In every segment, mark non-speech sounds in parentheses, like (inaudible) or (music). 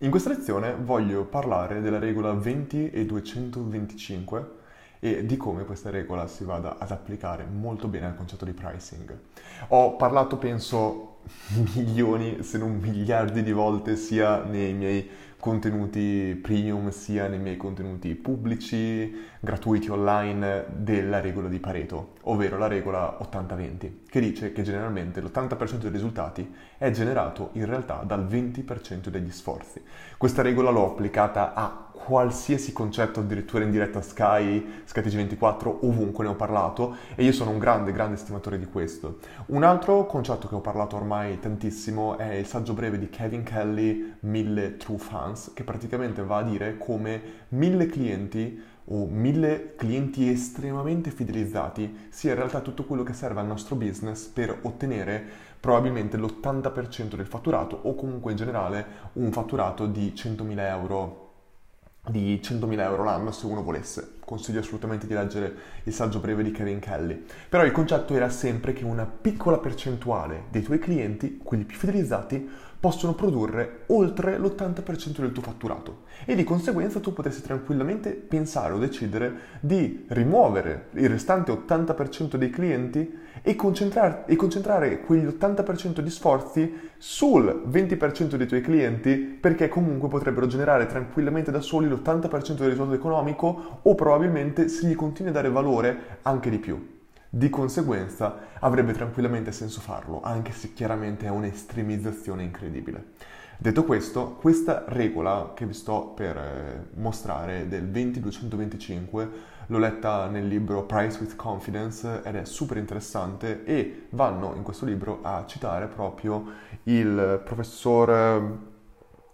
In questa lezione voglio parlare della regola 20 e 225 e di come questa regola si vada ad applicare molto bene al concetto di pricing. Ho parlato, penso, (laughs) milioni, se non miliardi di volte, sia nei miei contenuti premium sia nei miei contenuti pubblici, gratuiti online della regola di Pareto, ovvero la regola 80-20, che dice che generalmente l'80% dei risultati è generato in realtà dal 20% degli sforzi. Questa regola l'ho applicata a qualsiasi concetto, addirittura in diretta Sky, SkyTG24, ovunque ne ho parlato e io sono un grande, grande estimatore di questo. Un altro concetto che ho parlato ormai tantissimo è il saggio breve di Kevin Kelly, 1000 True Fans, che praticamente va a dire come 1000 clienti o 1000 clienti estremamente fidelizzati sia in realtà tutto quello che serve al nostro business per ottenere probabilmente l'80% del fatturato o comunque in generale un fatturato di 100.000 euro di 100.000 euro l'anno se uno volesse. Consiglio assolutamente di leggere il saggio breve di Kevin Kelly. Però il concetto era sempre che una piccola percentuale dei tuoi clienti, quelli più fidelizzati, possono produrre oltre l'80% del tuo fatturato e di conseguenza tu potresti tranquillamente pensare o decidere di rimuovere il restante 80% dei clienti e concentrare, e concentrare quegli 80% di sforzi sul 20% dei tuoi clienti perché comunque potrebbero generare tranquillamente da soli l'80% del risultato economico o probabilmente se gli continui a dare valore anche di più. Di conseguenza avrebbe tranquillamente senso farlo, anche se chiaramente è un'estremizzazione incredibile. Detto questo, questa regola che vi sto per eh, mostrare del 20-225 l'ho letta nel libro Price with Confidence ed è super interessante e vanno in questo libro a citare proprio il professor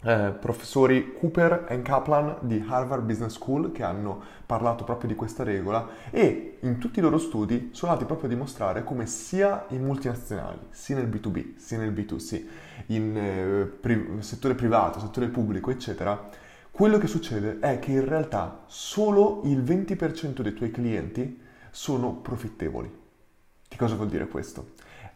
eh, professori Cooper e Kaplan di Harvard Business School che hanno parlato proprio di questa regola e in tutti i loro studi sono andati proprio a dimostrare come sia in multinazionali, sia nel B2B, sia nel B2C, in eh, pri- settore privato, settore pubblico, eccetera, quello che succede è che in realtà solo il 20% dei tuoi clienti sono profittevoli. Che cosa vuol dire questo?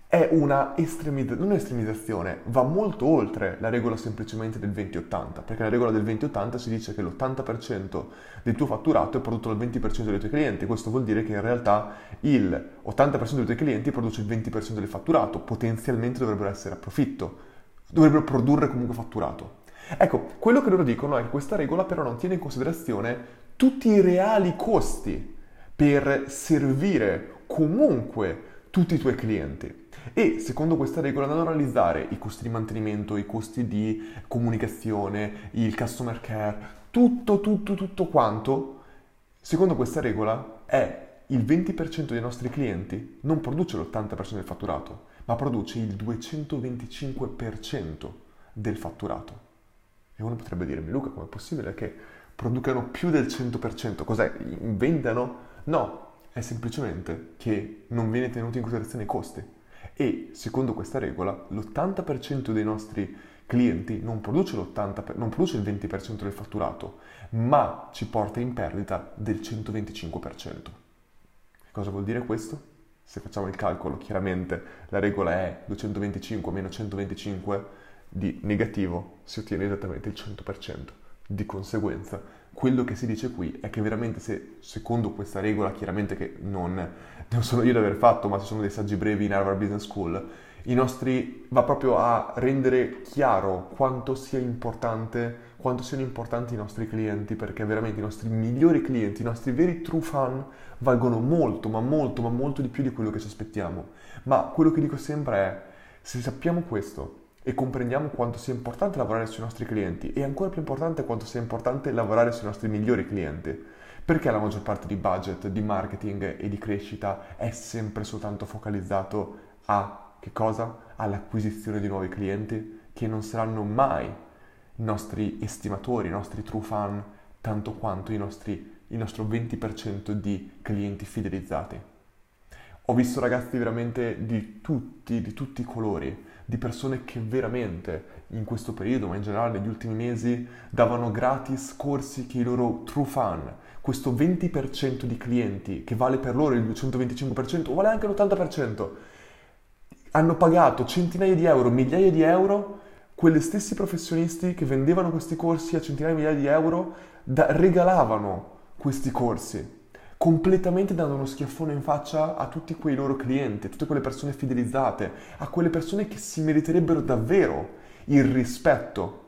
È una estremizzazione, non estremizzazione, va molto oltre la regola semplicemente del 20-80, perché la regola del 20-80 si dice che l'80% del tuo fatturato è prodotto dal 20% dei tuoi clienti, questo vuol dire che in realtà il 80% dei tuoi clienti produce il 20% del fatturato, potenzialmente dovrebbero essere a profitto, dovrebbero produrre comunque fatturato. Ecco, quello che loro dicono è che questa regola però non tiene in considerazione tutti i reali costi per servire comunque tutti i tuoi clienti. E secondo questa regola andando a analizzare i costi di mantenimento, i costi di comunicazione, il customer care, tutto, tutto, tutto quanto, secondo questa regola è il 20% dei nostri clienti non produce l'80% del fatturato, ma produce il 225% del fatturato. E uno potrebbe dirmi, Luca, com'è possibile che producano più del 100%? Cos'è? Inventano? No, è semplicemente che non viene tenuto in considerazione i costi e secondo questa regola l'80% dei nostri clienti non produce, non produce il 20% del fatturato, ma ci porta in perdita del 125%. Cosa vuol dire questo? Se facciamo il calcolo, chiaramente la regola è 225 meno 125 di negativo, si ottiene esattamente il 100%. Di conseguenza, quello che si dice qui è che veramente se, secondo questa regola, chiaramente che non, non sono io ad aver fatto, ma ci sono dei saggi brevi in Harvard Business School, i nostri, va proprio a rendere chiaro quanto sia importante, quanto siano importanti i nostri clienti, perché veramente i nostri migliori clienti, i nostri veri true fan, valgono molto, ma molto, ma molto di più di quello che ci aspettiamo. Ma quello che dico sempre è, se sappiamo questo, e comprendiamo quanto sia importante lavorare sui nostri clienti e ancora più importante quanto sia importante lavorare sui nostri migliori clienti. Perché la maggior parte di budget, di marketing e di crescita è sempre soltanto focalizzato a che cosa? All'acquisizione di nuovi clienti che non saranno mai i nostri estimatori, i nostri true fan, tanto quanto nostri, il nostro 20% di clienti fidelizzati. Ho visto ragazzi veramente di tutti, di tutti i colori, di persone che veramente in questo periodo, ma in generale negli ultimi mesi, davano gratis corsi che i loro true fan, questo 20% di clienti che vale per loro il 225% o vale anche l'80%, hanno pagato centinaia di euro, migliaia di euro quegli stessi professionisti che vendevano questi corsi a centinaia di migliaia di euro da- regalavano questi corsi completamente dando uno schiaffone in faccia a tutti quei loro clienti, a tutte quelle persone fidelizzate, a quelle persone che si meriterebbero davvero il rispetto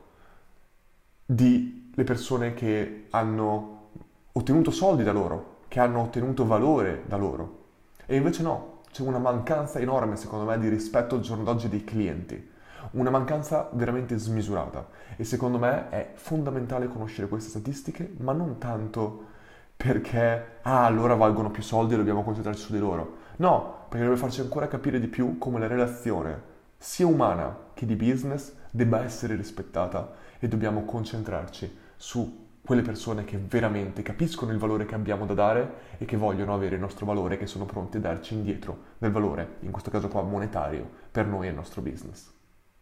di le persone che hanno ottenuto soldi da loro, che hanno ottenuto valore da loro. E invece no, c'è una mancanza enorme secondo me di rispetto al giorno d'oggi dei clienti, una mancanza veramente smisurata e secondo me è fondamentale conoscere queste statistiche, ma non tanto perché ah, allora valgono più soldi e dobbiamo concentrarci su di loro. No, perché deve farci ancora capire di più come la relazione, sia umana che di business, debba essere rispettata e dobbiamo concentrarci su quelle persone che veramente capiscono il valore che abbiamo da dare e che vogliono avere il nostro valore, che sono pronti a darci indietro del valore, in questo caso qua monetario, per noi e il nostro business.